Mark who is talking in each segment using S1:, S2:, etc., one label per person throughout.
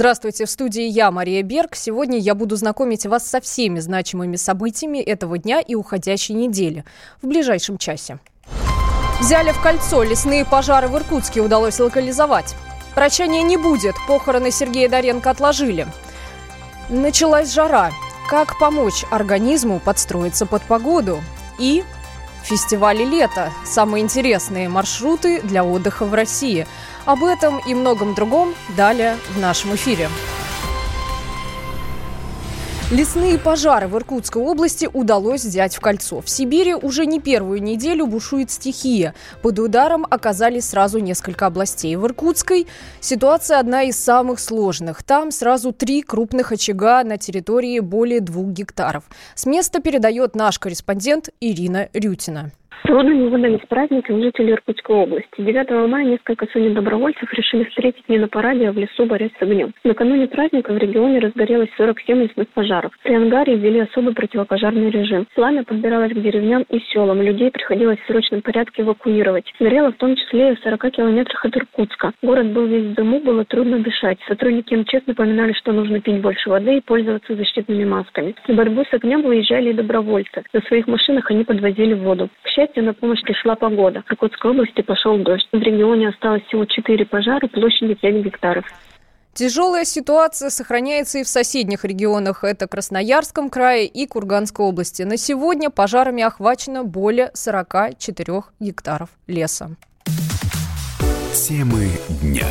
S1: Здравствуйте, в студии я, Мария Берг. Сегодня я буду знакомить вас со всеми значимыми событиями этого дня и уходящей недели в ближайшем часе. Взяли в кольцо. Лесные пожары в Иркутске удалось локализовать. Прощания не будет. Похороны Сергея Доренко отложили. Началась жара. Как помочь организму подстроиться под погоду? И фестивали лета. Самые интересные маршруты для отдыха в России. Об этом и многом другом далее в нашем эфире. Лесные пожары в Иркутской области удалось взять в кольцо. В Сибири уже не первую неделю бушует стихия. Под ударом оказались сразу несколько областей. В Иркутской ситуация одна из самых сложных. Там сразу три крупных очага на территории более двух гектаров. С места передает наш корреспондент Ирина Рютина.
S2: Трудно не выдались праздники у жителей Иркутской области. 9 мая несколько сотен добровольцев решили встретить не на параде, а в лесу, борясь с огнем. Накануне праздника в регионе разгорелось 47 лесных пожаров. При ангаре ввели особый противопожарный режим. Пламя подбиралось к деревням и селам. Людей приходилось в срочном порядке эвакуировать. Горело в том числе и в 40 километрах от Иркутска. Город был весь в дыму, было трудно дышать. Сотрудники МЧС напоминали, что нужно пить больше воды и пользоваться защитными масками. На борьбу с огнем выезжали и добровольцы. На своих машинах они подвозили воду. К счастью, счастью, на помощь пришла погода. В Иркутской области пошел дождь. В регионе осталось всего 4 пожара площадью 5 гектаров.
S1: Тяжелая ситуация сохраняется и в соседних регионах. Это Красноярском крае и Курганской области. На сегодня пожарами охвачено более 44 гектаров леса.
S3: Темы дня.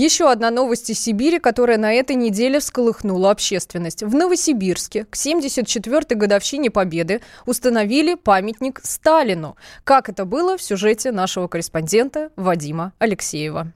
S1: Еще одна новость из Сибири, которая на этой неделе всколыхнула общественность. В Новосибирске к 74-й годовщине Победы установили памятник Сталину. Как это было в сюжете нашего корреспондента Вадима Алексеева.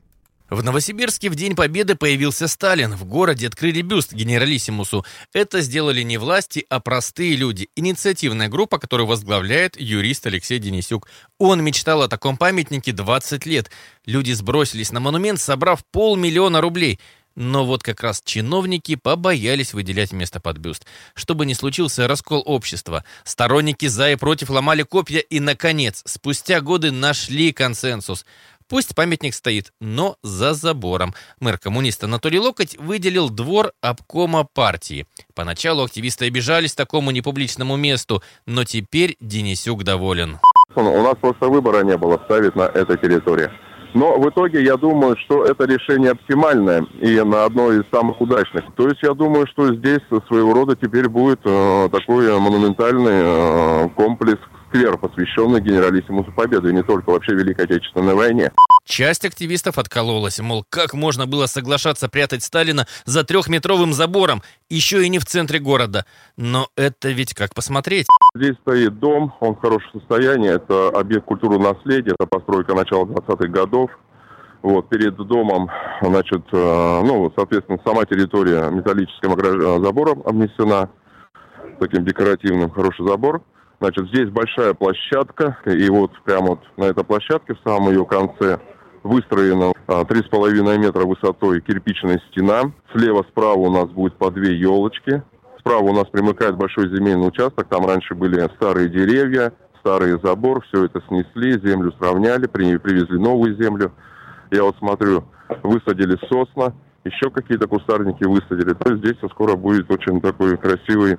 S4: В Новосибирске в День Победы появился Сталин. В городе открыли бюст генералиссимусу. Это сделали не власти, а простые люди. Инициативная группа, которую возглавляет юрист Алексей Денисюк. Он мечтал о таком памятнике 20 лет. Люди сбросились на монумент, собрав полмиллиона рублей. Но вот как раз чиновники побоялись выделять место под бюст. Чтобы не случился раскол общества, сторонники за и против ломали копья и, наконец, спустя годы нашли консенсус – Пусть памятник стоит, но за забором. Мэр-коммунист Анатолий Локоть выделил двор обкома партии. Поначалу активисты обижались такому непубличному месту, но теперь Денисюк доволен.
S5: У нас просто выбора не было ставить на этой территории. Но в итоге я думаю, что это решение оптимальное и на одно из самых удачных. То есть я думаю, что здесь своего рода теперь будет э, такой монументальный э, комплекс сквер, посвященный генералиссимусу Победы, и не только вообще Великой Отечественной войне.
S4: Часть активистов откололась, мол, как можно было соглашаться прятать Сталина за трехметровым забором, еще и не в центре города. Но это ведь как посмотреть.
S5: Здесь стоит дом, он в хорошем состоянии, это объект культурного наследия, это постройка начала 20-х годов. Вот, перед домом, значит, э, ну, соответственно, сама территория металлическим э, забором обнесена, таким декоративным, хороший забор. Значит, здесь большая площадка, и вот прямо вот на этой площадке, в самом ее конце, выстроена 3,5 а, метра высотой кирпичная стена. Слева, справа у нас будет по две елочки. Справа у нас примыкает большой земельный участок. Там раньше были старые деревья, старый забор. Все это снесли, землю сравняли, привезли новую землю. Я вот смотрю, высадили сосна, еще какие-то кустарники высадили. То есть здесь скоро будет очень такой красивый,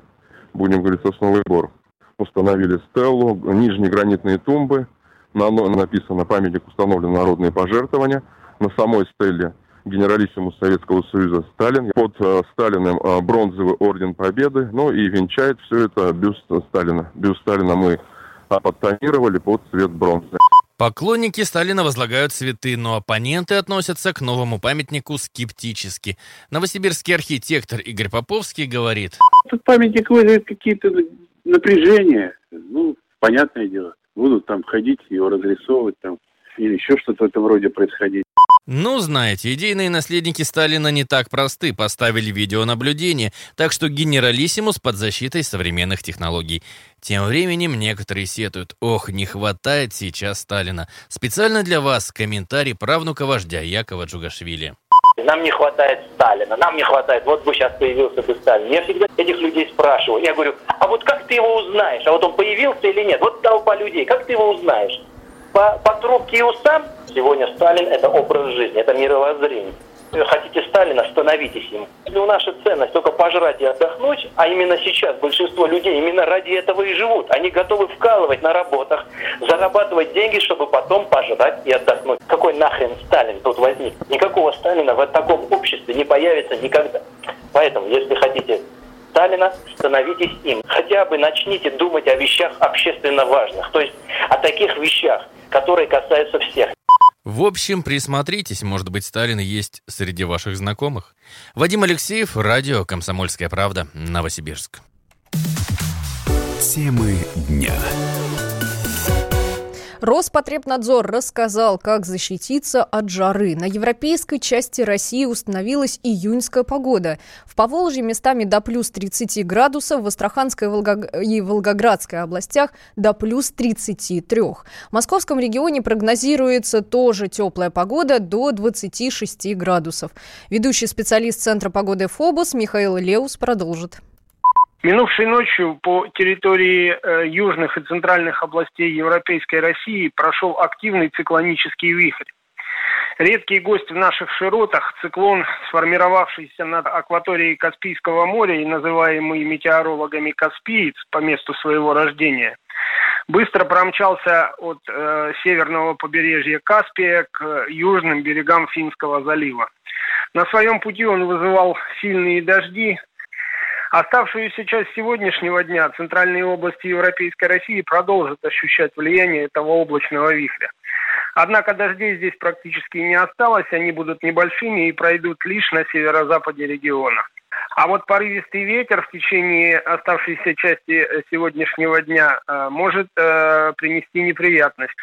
S5: будем говорить, сосновый бор. Установили стеллу, нижние гранитные тумбы, на написано «Памятник установлен народные пожертвования». На самой стеле генералиссимус Советского Союза Сталин. Под э, Сталиным э, бронзовый орден Победы. Ну и венчает все это бюст Сталина. Бюст Сталина мы подтонировали под цвет бронзы.
S4: Поклонники Сталина возлагают цветы, но оппоненты относятся к новому памятнику скептически. Новосибирский архитектор Игорь Поповский говорит.
S6: Этот памятник вызовет какие-то напряжения. Ну, понятное дело будут там ходить, его разрисовывать там, или еще что-то в этом роде происходить.
S4: Ну, знаете, идейные наследники Сталина не так просты, поставили видеонаблюдение, так что генералиссимус под защитой современных технологий. Тем временем некоторые сетуют, ох, не хватает сейчас Сталина. Специально для вас комментарий правнука вождя Якова Джугашвили.
S7: Нам не хватает Сталина, нам не хватает, вот бы сейчас появился бы Сталин. Я всегда этих людей спрашиваю, я говорю, а вот как ты его узнаешь? А вот он появился или нет? Вот толпа людей, как ты его узнаешь? По, по трубке и усам сегодня Сталин – это образ жизни, это мировоззрение. Хотите Сталина, становитесь им. Если у наша ценность только пожрать и отдохнуть, а именно сейчас большинство людей именно ради этого и живут. Они готовы вкалывать на работах, зарабатывать деньги, чтобы потом пожрать и отдохнуть. Какой нахрен Сталин тут возник? Никакого Сталина в таком обществе не появится никогда. Поэтому, если хотите Сталина, становитесь им. Хотя бы начните думать о вещах общественно важных, то есть о таких вещах, которые касаются всех.
S4: В общем, присмотритесь, может быть, Сталин есть среди ваших знакомых. Вадим Алексеев, радио «Комсомольская правда», Новосибирск.
S3: Темы дня.
S1: Роспотребнадзор рассказал, как защититься от жары. На европейской части России установилась июньская погода. В Поволжье местами до плюс 30 градусов, в Астраханской и Волгоградской областях до плюс 33. В Московском регионе прогнозируется тоже теплая погода до 26 градусов. Ведущий специалист Центра погоды ФОБОС Михаил Леус продолжит.
S8: Минувшей ночью по территории э, южных и центральных областей Европейской России прошел активный циклонический вихрь. Редкий гость в наших широтах, циклон, сформировавшийся над акваторией Каспийского моря и называемый метеорологами Каспиец по месту своего рождения, быстро промчался от э, северного побережья Каспия к южным берегам Финского залива. На своем пути он вызывал сильные дожди, Оставшуюся часть сегодняшнего дня центральные области Европейской России продолжат ощущать влияние этого облачного вихря. Однако дождей здесь практически не осталось, они будут небольшими и пройдут лишь на северо-западе региона. А вот порывистый ветер в течение оставшейся части сегодняшнего дня э, может э, принести неприятность.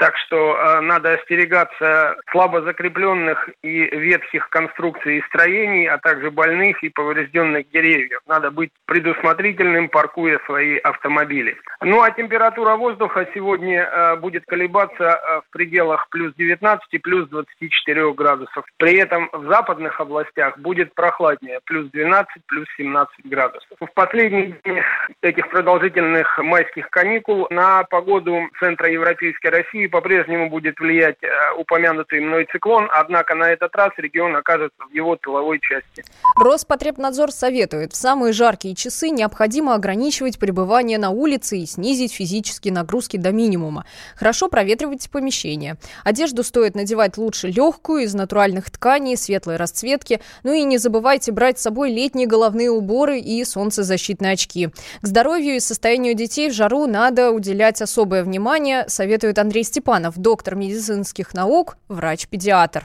S8: Так что э, надо остерегаться слабо закрепленных и ветхих конструкций и строений, а также больных и поврежденных деревьев. Надо быть предусмотрительным, паркуя свои автомобили. Ну а температура воздуха сегодня э, будет колебаться э, в пределах плюс 19 и плюс 24 градусов. При этом в западных областях будет прохладнее, плюс 12, плюс 17 градусов. В последние дни этих продолжительных майских каникул на погоду Центра Европейской России по-прежнему будет влиять э, упомянутый мной циклон, однако на этот раз регион окажется в его тыловой части.
S1: Роспотребнадзор советует в самые жаркие часы необходимо ограничивать пребывание на улице и снизить физические нагрузки до минимума. Хорошо проветривать помещение. Одежду стоит надевать лучше легкую, из натуральных тканей, светлой расцветки. Ну и не забывайте брать с собой летние головные уборы и солнцезащитные очки. К здоровью и состоянию детей в жару надо уделять особое внимание, советует Андрей Степанов Степанов, доктор медицинских наук, врач-педиатр.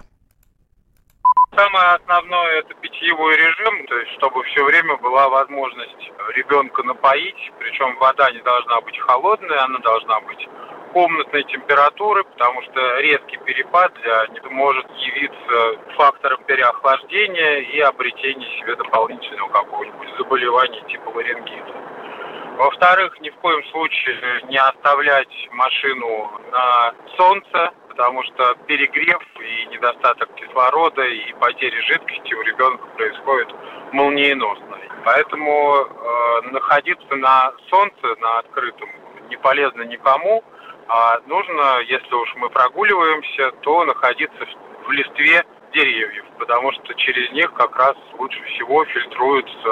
S9: Самое основное это питьевой режим, то есть чтобы все время была возможность ребенка напоить, причем вода не должна быть холодной, она должна быть комнатной температуры, потому что резкий перепад может явиться фактором переохлаждения и обретения себе дополнительного какого-нибудь заболевания типа ларингита. Во-вторых, ни в коем случае не оставлять машину на солнце, потому что перегрев и недостаток кислорода и потери жидкости у ребенка происходит молниеносно. Поэтому э, находиться на солнце, на открытом, не полезно никому, а нужно, если уж мы прогуливаемся, то находиться в листве деревьев, потому что через них как раз лучше всего фильтруется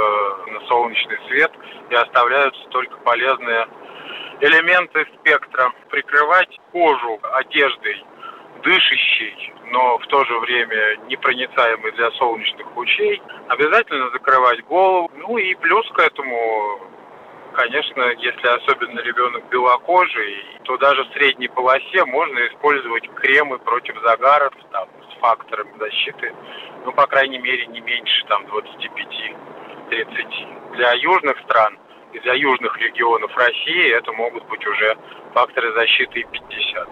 S9: на солнечный свет и оставляются только полезные элементы спектра. Прикрывать кожу одеждой дышащей, но в то же время непроницаемой для солнечных лучей. Обязательно закрывать голову. Ну и плюс к этому, конечно, если особенно ребенок белокожий, то даже в средней полосе можно использовать кремы против загаров, там, факторами защиты, ну, по крайней мере, не меньше там 25-30. Для южных стран и для южных регионов России это могут быть уже факторы защиты и 50.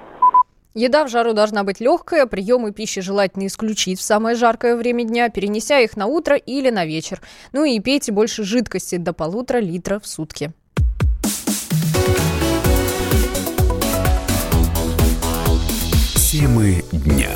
S1: Еда в жару должна быть легкая, приемы пищи желательно исключить в самое жаркое время дня, перенеся их на утро или на вечер. Ну и пейте больше жидкости до полутора литра в сутки.
S3: Темы дня.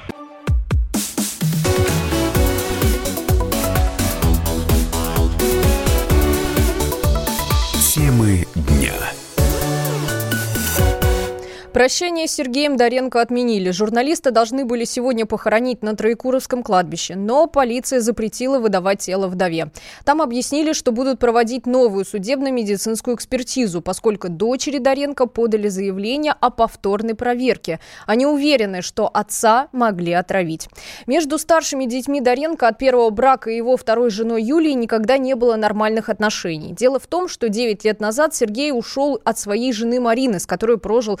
S1: Прощание с Сергеем Доренко отменили. Журналисты должны были сегодня похоронить на Троекуровском кладбище, но полиция запретила выдавать тело вдове. Там объяснили, что будут проводить новую судебно-медицинскую экспертизу, поскольку дочери Доренко подали заявление о повторной проверке. Они уверены, что отца могли отравить. Между старшими детьми Доренко от первого брака и его второй женой Юлии никогда не было нормальных отношений. Дело в том, что 9 лет назад Сергей ушел от своей жены Марины, с которой прожил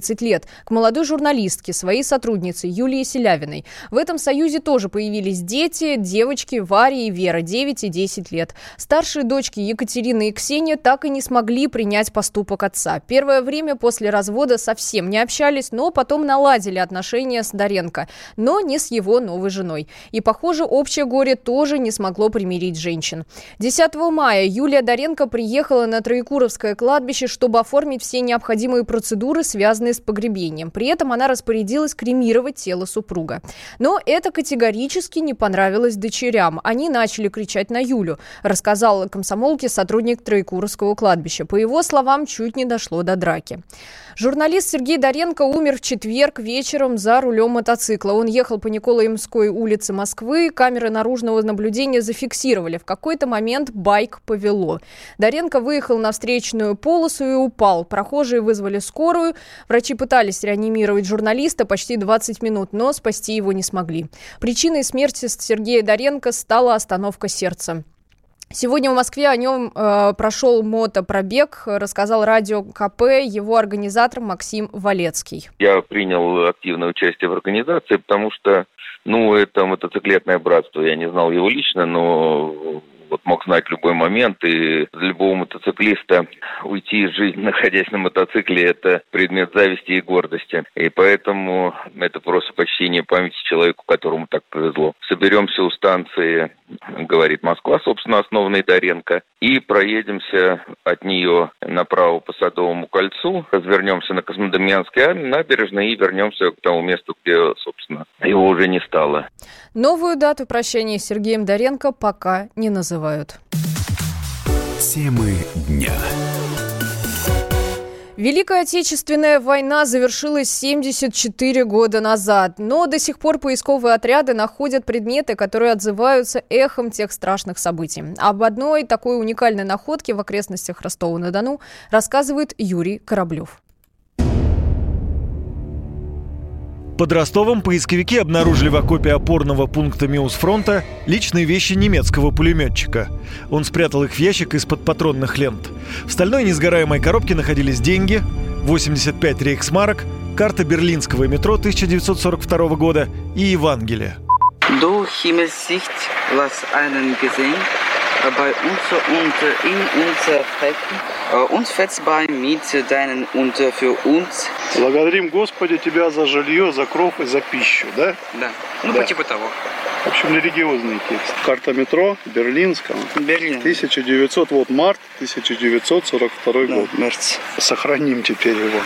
S1: 30 лет, к молодой журналистке, своей сотруднице Юлии Селявиной. В этом союзе тоже появились дети, девочки Варя и Вера, 9 и 10 лет. Старшие дочки Екатерина и Ксения так и не смогли принять поступок отца. Первое время после развода совсем не общались, но потом наладили отношения с Доренко, но не с его новой женой. И, похоже, общее горе тоже не смогло примирить женщин. 10 мая Юлия Доренко приехала на Троекуровское кладбище, чтобы оформить все необходимые процедуры, связанные связанные с погребением. При этом она распорядилась кремировать тело супруга. Но это категорически не понравилось дочерям. Они начали кричать на Юлю, рассказал комсомолке сотрудник Троекуровского кладбища. По его словам, чуть не дошло до драки. Журналист Сергей Доренко умер в четверг вечером за рулем мотоцикла. Он ехал по Николаемской улице Москвы. Камеры наружного наблюдения зафиксировали. В какой-то момент байк повело. Доренко выехал на встречную полосу и упал. Прохожие вызвали скорую. Врачи пытались реанимировать журналиста почти 20 минут, но спасти его не смогли. Причиной смерти Сергея Доренко стала остановка сердца. Сегодня в Москве о нем э, прошел мотопробег, рассказал радио КП его организатор Максим Валецкий.
S10: Я принял активное участие в организации, потому что, ну, это мотоциклетное братство. Я не знал его лично, но вот мог знать любой момент, и для любого мотоциклиста уйти из жизни, находясь на мотоцикле, это предмет зависти и гордости. И поэтому это просто почтение памяти человеку, которому так повезло. Соберемся у станции, говорит Москва, собственно, основанной Доренко, и проедемся от нее направо по Садовому кольцу, развернемся на Космодемьянской набережной и вернемся к тому месту, где, собственно, его уже не стало.
S1: Новую дату прощания с Сергеем Доренко пока не называют.
S3: Темы дня.
S1: Великая Отечественная война завершилась 74 года назад, но до сих пор поисковые отряды находят предметы, которые отзываются эхом тех страшных событий. Об одной такой уникальной находке в окрестностях Ростова-на-Дону рассказывает Юрий Кораблев.
S11: Под Ростовом поисковики обнаружили в окопе опорного пункта Миусфронта личные вещи немецкого пулеметчика. Он спрятал их в ящик из-под патронных лент. В стальной несгораемой коробке находились деньги, 85 рейхсмарок, карта берлинского метро 1942 года и Евангелие.
S12: Du Himmelssicht, was einen gesehen, bei uns und in unser Flecken, uns фецбай mit deinen und für uns.
S13: Благодарим Господи Тебя за жилье, за кров и за пищу, да?
S12: Да, ну
S13: Да.
S12: по типу того.
S13: В общем, религиозный текст. Карта метро Берлинского.
S12: Берлин.
S13: 1900, вот март 1942
S12: Да,
S13: год.
S12: мерц.
S13: Сохраним теперь его.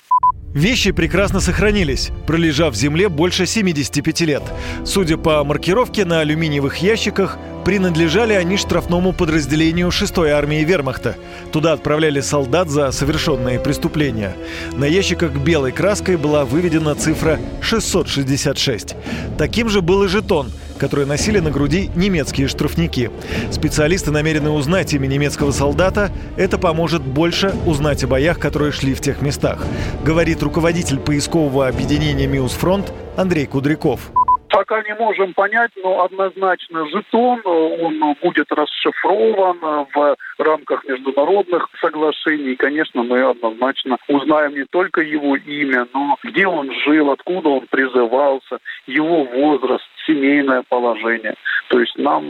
S11: Вещи прекрасно сохранились, пролежав в земле больше 75 лет. Судя по маркировке на алюминиевых ящиках, принадлежали они штрафному подразделению 6-й армии вермахта. Туда отправляли солдат за совершенные преступления. На ящиках белой краской была выведена цифра 666. Таким же был и жетон, который носили на груди немецкие штрафники. Специалисты намерены узнать имя немецкого солдата. Это поможет больше узнать о боях, которые шли в тех местах, говорит руководитель поискового объединения «Миусфронт» Андрей Кудряков.
S14: Пока не можем понять, но однозначно жетон, он будет расшифрован в рамках международных соглашений. Конечно, мы однозначно узнаем не только его имя, но где он жил, откуда он призывался, его возраст, семейное положение. То есть нам,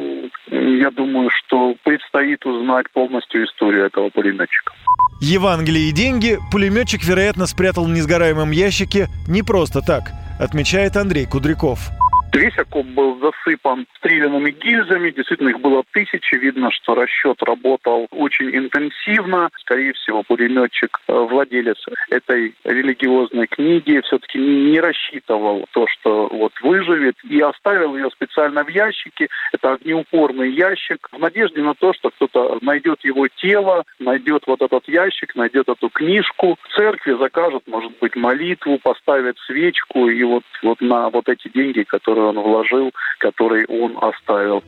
S14: я думаю, что предстоит узнать полностью историю этого пулеметчика.
S11: Евангелие и деньги пулеметчик, вероятно, спрятал в несгораемом ящике не просто так. отмечает Андрей Кудряков.
S14: Весь окоп был засыпан стрелянными гильзами. Действительно, их было тысячи. Видно, что расчет работал очень интенсивно. Скорее всего, пулеметчик, э, владелец этой религиозной книги, все-таки не рассчитывал то, что вот выживет, и оставил ее специально в ящике. Это огнеупорный ящик в надежде на то, что кто-то найдет его тело, найдет вот этот ящик, найдет эту книжку. В церкви закажет, может быть, молитву, поставит свечку, и вот, вот на вот эти деньги, которые он вложил, который он оставил.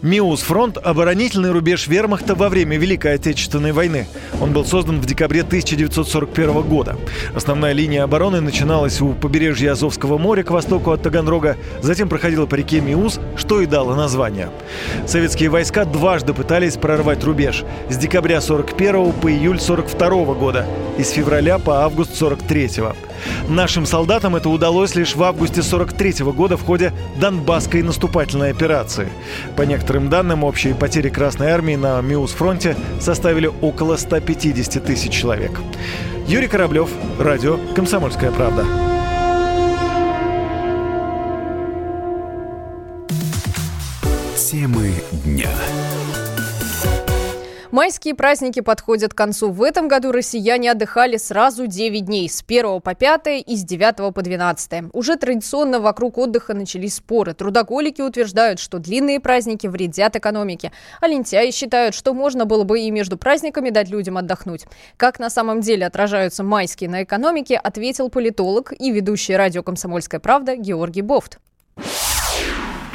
S11: МИУС «Фронт» – оборонительный рубеж вермахта во время Великой Отечественной войны. Он был создан в декабре 1941 года. Основная линия обороны начиналась у побережья Азовского моря к востоку от Таганрога, затем проходила по реке Миус, что и дало название. Советские войска дважды пытались прорвать рубеж – с декабря 41 по июль 42 года и с февраля по август 43 -го. Нашим солдатам это удалось лишь в августе 43 года в ходе Донбасской наступательной операции. По некоторым данным, общие потери Красной Армии на Миус-фронте составили около 150 тысяч человек. Юрий Кораблев, радио «Комсомольская правда».
S1: Майские праздники подходят к концу. В этом году россияне отдыхали сразу 9 дней, с 1 по 5 и с 9 по 12. Уже традиционно вокруг отдыха начались споры. Трудоголики утверждают, что длинные праздники вредят экономике, а лентяи считают, что можно было бы и между праздниками дать людям отдохнуть. Как на самом деле отражаются майские на экономике, ответил политолог и ведущий радио «Комсомольская правда» Георгий Бофт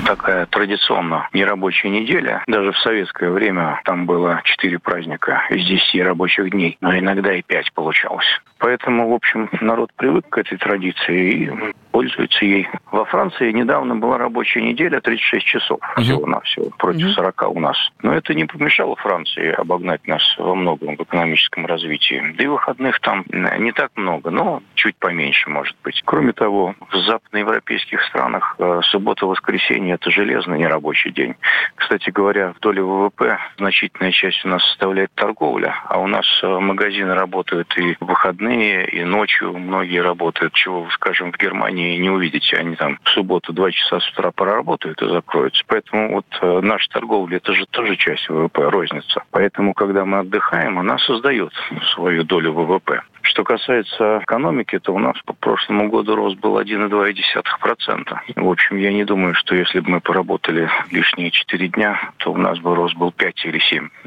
S15: такая традиционно нерабочая неделя. Даже в советское время там было четыре праздника из 10 рабочих дней, но иногда и пять получалось. Поэтому, в общем, народ привык к этой традиции и пользуется ей. Во Франции недавно была рабочая неделя 36 часов всего-навсего против 40 у нас. Но это не помешало Франции обогнать нас во многом в экономическом развитии. Да и выходных там не так много, но чуть поменьше, может быть. Кроме того, в западноевропейских странах э, суббота-воскресенье – это железный нерабочий день. Кстати говоря, в доле ВВП значительная часть у нас составляет торговля, а у нас э, магазины работают и в выходные, выходные, и ночью многие работают, чего, скажем, в Германии не увидите. Они там в субботу два часа с утра проработают и закроются. Поэтому вот э, наша торговля, это же тоже часть ВВП, розница. Поэтому, когда мы отдыхаем, она создает свою долю ВВП. Что касается экономики, то у нас по прошлому году рост был 1,2%. В общем, я не думаю, что если бы мы поработали лишние 4 дня, то у нас бы рост был 5 или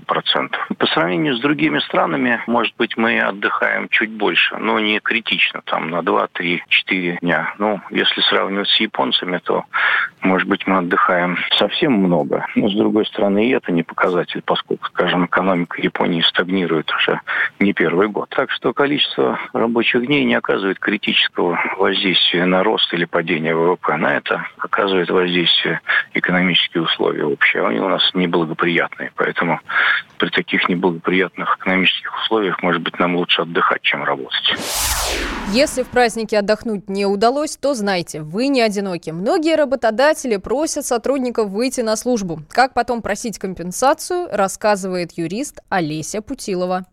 S15: 7%. По сравнению с другими странами, может быть, мы отдыхаем чуть больше, но не критично, там на 2, 3, 4 дня. Ну, если сравнивать с японцами, то, может быть, мы отдыхаем совсем много. Но, с другой стороны, и это не показатель, поскольку, скажем, экономика Японии стагнирует уже не первый год. Так что количество количество рабочих дней не оказывает критического воздействия на рост или падение ВВП. На это оказывает воздействие экономические условия общие. Они у нас неблагоприятные. Поэтому при таких неблагоприятных экономических условиях, может быть, нам лучше отдыхать, чем работать.
S1: Если в празднике отдохнуть не удалось, то знайте, вы не одиноки. Многие работодатели просят сотрудников выйти на службу. Как потом просить компенсацию, рассказывает юрист Олеся Путилова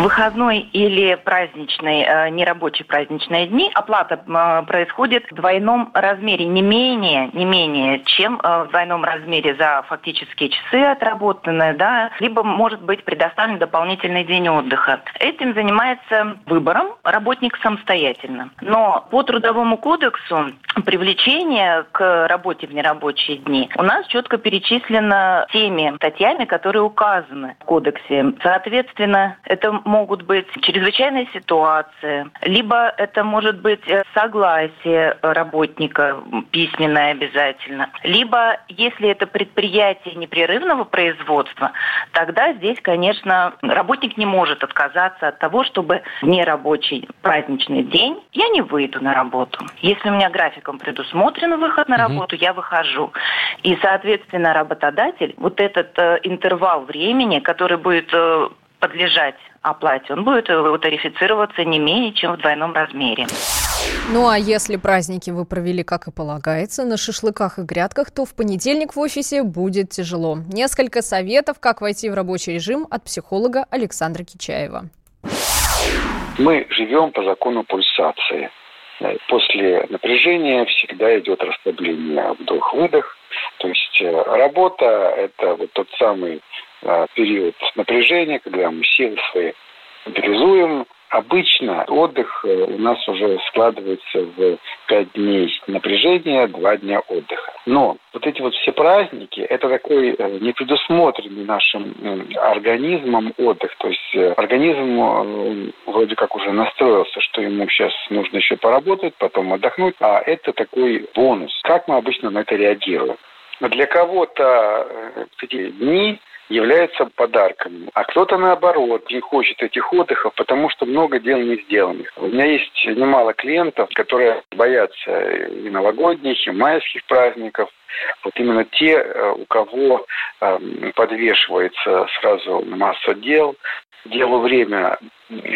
S16: выходной или праздничный, э, нерабочие праздничные дни, оплата э, происходит в двойном размере, не менее, не менее, чем э, в двойном размере за фактические часы отработанные, да, либо может быть предоставлен дополнительный день отдыха. Этим занимается выбором работник самостоятельно. Но по Трудовому кодексу привлечение к работе в нерабочие дни у нас четко перечислено теми статьями, которые указаны в кодексе. Соответственно, это могут быть чрезвычайные ситуации, либо это может быть э, согласие работника письменное обязательно, либо если это предприятие непрерывного производства, тогда здесь, конечно, работник не может отказаться от того, чтобы в нерабочий праздничный день я не выйду на работу. Если у меня графиком предусмотрен выход на работу, угу. я выхожу. И, соответственно, работодатель вот этот э, интервал времени, который будет э, подлежать оплате, он будет э, тарифицироваться не менее, чем в двойном размере.
S1: Ну а если праздники вы провели, как и полагается, на шашлыках и грядках, то в понедельник в офисе будет тяжело. Несколько советов, как войти в рабочий режим от психолога Александра Кичаева.
S17: Мы живем по закону пульсации. После напряжения всегда идет расслабление вдох-выдох. То есть э, работа – это вот тот самый э, период напряжения, когда мы силы свои мобилизуем, Обычно отдых э, у нас уже складывается в 5 дней напряжения, 2 дня отдыха. Но вот эти вот все праздники, это такой э, непредусмотренный нашим организмом отдых. То есть э, организм вроде как уже настроился, что ему сейчас нужно еще поработать, потом отдохнуть, а это такой бонус. Как мы обычно на это реагируем? Для кого-то эти дни является подарком. А кто-то, наоборот, не хочет этих отдыхов, потому что много дел не сделанных. У меня есть немало клиентов, которые боятся и новогодних, и майских праздников. Вот именно те, э, у кого эм, подвешивается сразу масса дел, делу время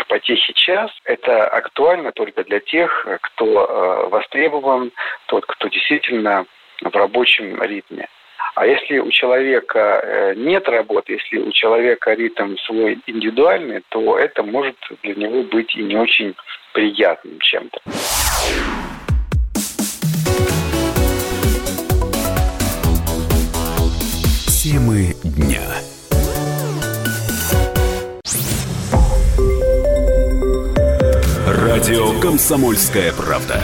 S17: потехи час, это актуально только для тех, кто э, востребован, тот, кто действительно в рабочем ритме. А если у человека э, нет работы, если у человека ритм свой индивидуальный, то это может для него быть и не очень приятным чем-то.
S3: Темы дня. Радио «Комсомольская правда».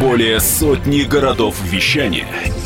S3: Более сотни городов вещания –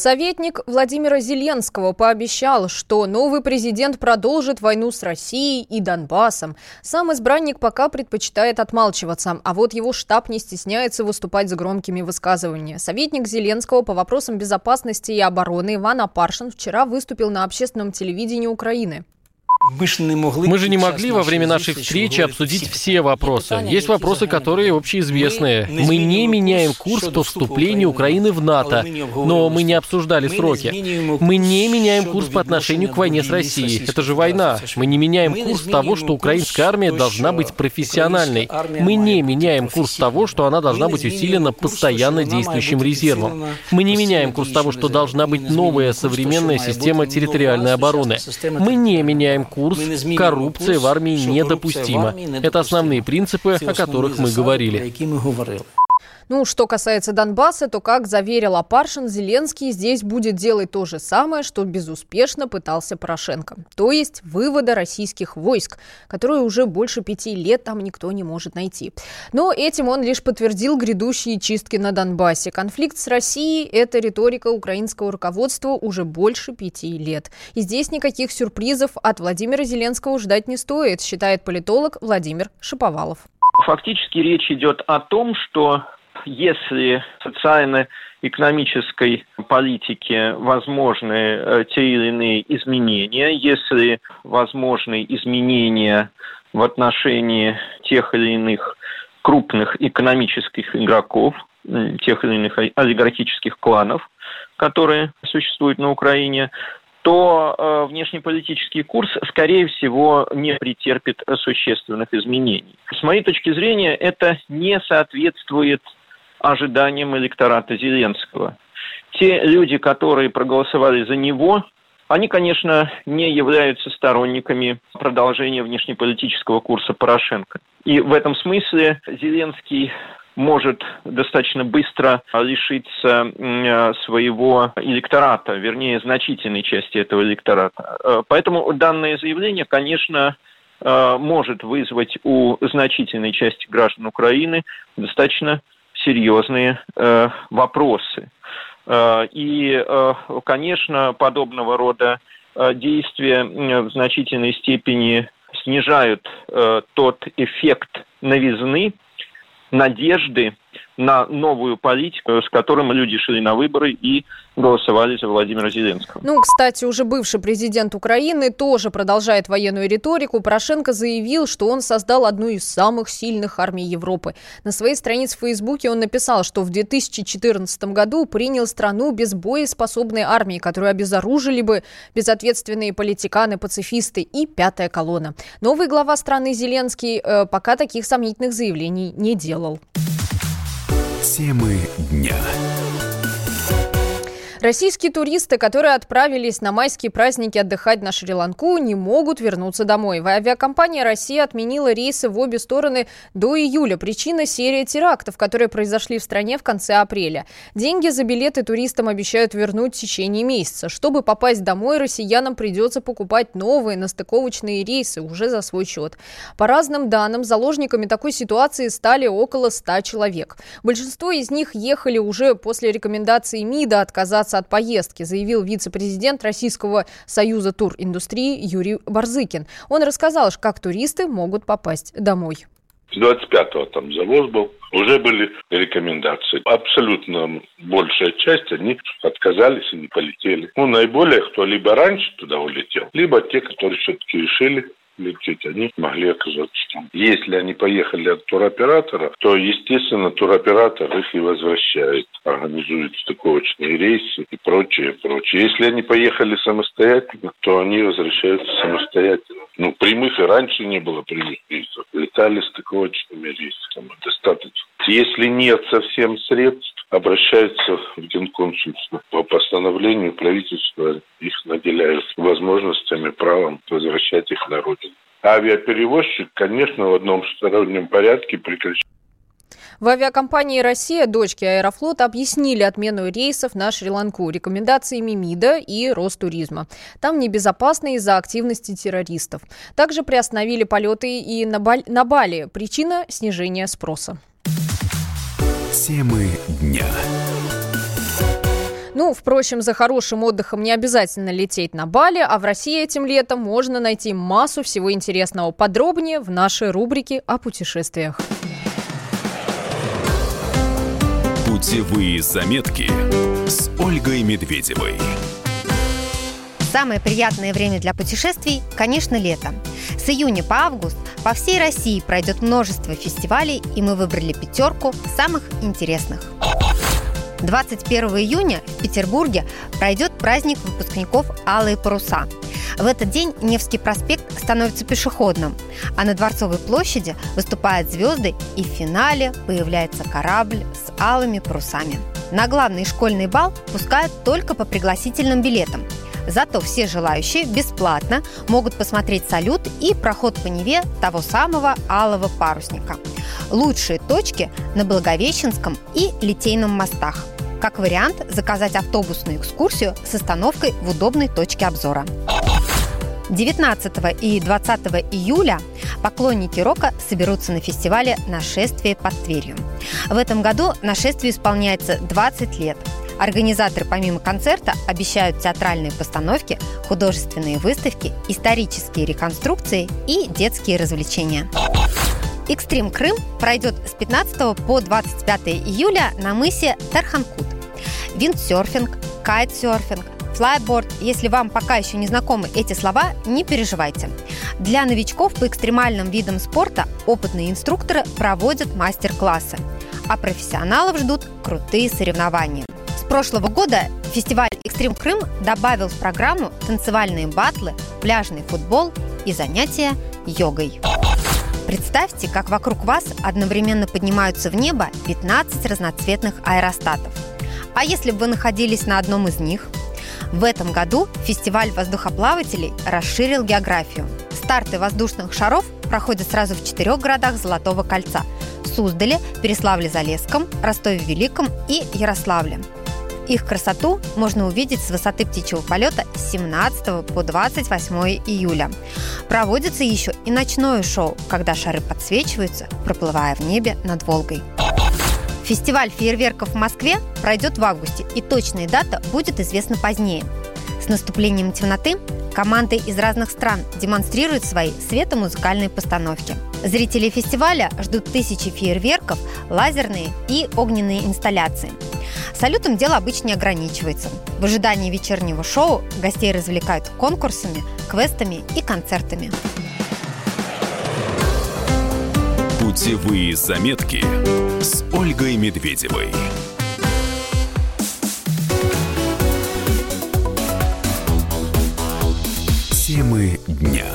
S1: Советник Владимира Зеленского пообещал, что новый президент продолжит войну с Россией и Донбассом. Сам избранник пока предпочитает отмалчиваться, а вот его штаб не стесняется выступать с громкими высказываниями. Советник Зеленского по вопросам безопасности и обороны Иван Апаршин вчера выступил на общественном телевидении Украины.
S18: Мы же не могли во время нашей встречи обсудить все вопросы. Есть вопросы, которые общеизвестные. Мы не меняем курс по вступлению Украины в НАТО, но мы не обсуждали сроки. Мы не меняем курс по отношению к войне с Россией. Это же война. Мы не меняем курс того, что украинская армия должна быть профессиональной. Мы не меняем курс того, что она должна быть усилена постоянно действующим резервом. Мы не меняем курс того, что должна быть новая современная система территориальной обороны. Мы не меняем курс, коррупция в армии недопустима. Это основные принципы, о которых мы говорили.
S1: Ну, что касается Донбасса, то, как заверил Апаршин, Зеленский здесь будет делать то же самое, что безуспешно пытался Порошенко. То есть вывода российских войск, которые уже больше пяти лет там никто не может найти. Но этим он лишь подтвердил грядущие чистки на Донбассе. Конфликт с Россией – это риторика украинского руководства уже больше пяти лет. И здесь никаких сюрпризов от Владимира Зеленского ждать не стоит, считает политолог Владимир Шиповалов.
S19: Фактически речь идет о том, что если социально-экономической политике возможны э, те или иные изменения, если возможны изменения в отношении тех или иных крупных экономических игроков, тех или иных олигархических кланов, которые существуют на Украине, то э, внешнеполитический курс, скорее всего, не претерпит существенных изменений. С моей точки зрения, это не соответствует ожиданиям электората Зеленского. Те люди, которые проголосовали за него, они, конечно, не являются сторонниками продолжения внешнеполитического курса Порошенко. И в этом смысле Зеленский может достаточно быстро лишиться своего электората, вернее, значительной части этого электората. Э, поэтому данное заявление, конечно, э, может вызвать у значительной части граждан Украины достаточно серьезные э, вопросы. Э, и, э, конечно, подобного рода э, действия в значительной степени снижают э, тот эффект новизны, надежды, на новую политику, с которым люди шли на выборы и голосовали за Владимира Зеленского.
S1: Ну, кстати, уже бывший президент Украины тоже продолжает военную риторику. Порошенко заявил, что он создал одну из самых сильных армий Европы. На своей странице в Фейсбуке он написал, что в 2014 году принял страну без боеспособной армии, которую обезоружили бы безответственные политиканы-пацифисты и пятая колонна. Новый глава страны Зеленский э, пока таких сомнительных заявлений не делал.
S3: Темы дня.
S1: Российские туристы, которые отправились на майские праздники отдыхать на Шри-Ланку, не могут вернуться домой. Авиакомпания «Россия» отменила рейсы в обе стороны до июля. Причина – серия терактов, которые произошли в стране в конце апреля. Деньги за билеты туристам обещают вернуть в течение месяца. Чтобы попасть домой, россиянам придется покупать новые настыковочные рейсы уже за свой счет. По разным данным, заложниками такой ситуации стали около 100 человек. Большинство из них ехали уже после рекомендации МИДа отказаться отказаться от поездки, заявил вице-президент Российского союза туриндустрии Юрий Барзыкин. Он рассказал, как туристы могут попасть домой.
S20: С 25-го там завоз был, уже были рекомендации. Абсолютно большая часть, они отказались и не полетели. Ну, наиболее, кто либо раньше туда улетел, либо те, которые все-таки решили лететь, они могли оказаться там. Если они поехали от туроператора, то, естественно, туроператор их и возвращает, организует стыковочные рейсы и прочее, прочее. Если они поехали самостоятельно, то они возвращаются самостоятельно. Ну, прямых и раньше не было прямых рейсов. Летали стыковочными рейсами. Достаточно. Если нет совсем средств, обращаются в Генконсульство. По постановлению правительства их наделяют возможностями, правом возвращать их на родину. Авиаперевозчик, конечно, в одностороннем порядке прекращает
S1: в авиакомпании «Россия» дочки Аэрофлота объяснили отмену рейсов на Шри-Ланку рекомендациями МИДа и Ростуризма. Там небезопасно из-за активности террористов. Также приостановили полеты и на Бали. Причина – снижение спроса.
S3: Темы дня.
S1: Ну, впрочем, за хорошим отдыхом не обязательно лететь на Бали, а в России этим летом можно найти массу всего интересного. Подробнее в нашей рубрике о путешествиях.
S3: Путевые заметки с Ольгой Медведевой.
S21: Самое приятное время для путешествий, конечно, лето. С июня по август по всей России пройдет множество фестивалей, и мы выбрали пятерку самых интересных. 21 июня в Петербурге пройдет праздник выпускников «Алые паруса». В этот день Невский проспект становится пешеходным, а на Дворцовой площади выступают звезды, и в финале появляется корабль с алыми парусами. На главный школьный бал пускают только по пригласительным билетам – Зато все желающие бесплатно могут посмотреть салют и проход по Неве того самого алого парусника. Лучшие точки на Благовещенском и Литейном мостах. Как вариант, заказать автобусную экскурсию с остановкой в удобной точке обзора. 19 и 20 июля поклонники рока соберутся на фестивале «Нашествие под Тверью». В этом году нашествию исполняется 20 лет – Организаторы помимо концерта обещают театральные постановки, художественные выставки, исторические реконструкции и детские развлечения. Экстрим Крым пройдет с 15 по 25 июля на мысе Тарханкут. Виндсерфинг, кайтсерфинг, флайборд. Если вам пока еще не знакомы эти слова, не переживайте. Для новичков по экстремальным видам спорта опытные инструкторы проводят мастер-классы, а профессионалов ждут крутые соревнования прошлого года фестиваль «Экстрим Крым» добавил в программу танцевальные батлы, пляжный футбол и занятия йогой. Представьте, как вокруг вас одновременно поднимаются в небо 15 разноцветных аэростатов. А если бы вы находились на одном из них? В этом году фестиваль воздухоплавателей расширил географию. Старты воздушных шаров проходят сразу в четырех городах Золотого кольца – Суздале, Переславле-Залесском, Ростове-Великом и Ярославле – их красоту можно увидеть с высоты птичьего полета с 17 по 28 июля. Проводится еще и ночное шоу, когда шары подсвечиваются, проплывая в небе над Волгой. Фестиваль фейерверков в Москве пройдет в августе, и точная дата будет известна позднее. С наступлением темноты команды из разных стран демонстрируют свои светомузыкальные постановки – Зрители фестиваля ждут тысячи фейерверков, лазерные и огненные инсталляции. Салютом дело обычно ограничивается. В ожидании вечернего шоу гостей развлекают конкурсами, квестами и концертами.
S3: Путевые заметки с Ольгой Медведевой. Темы дня.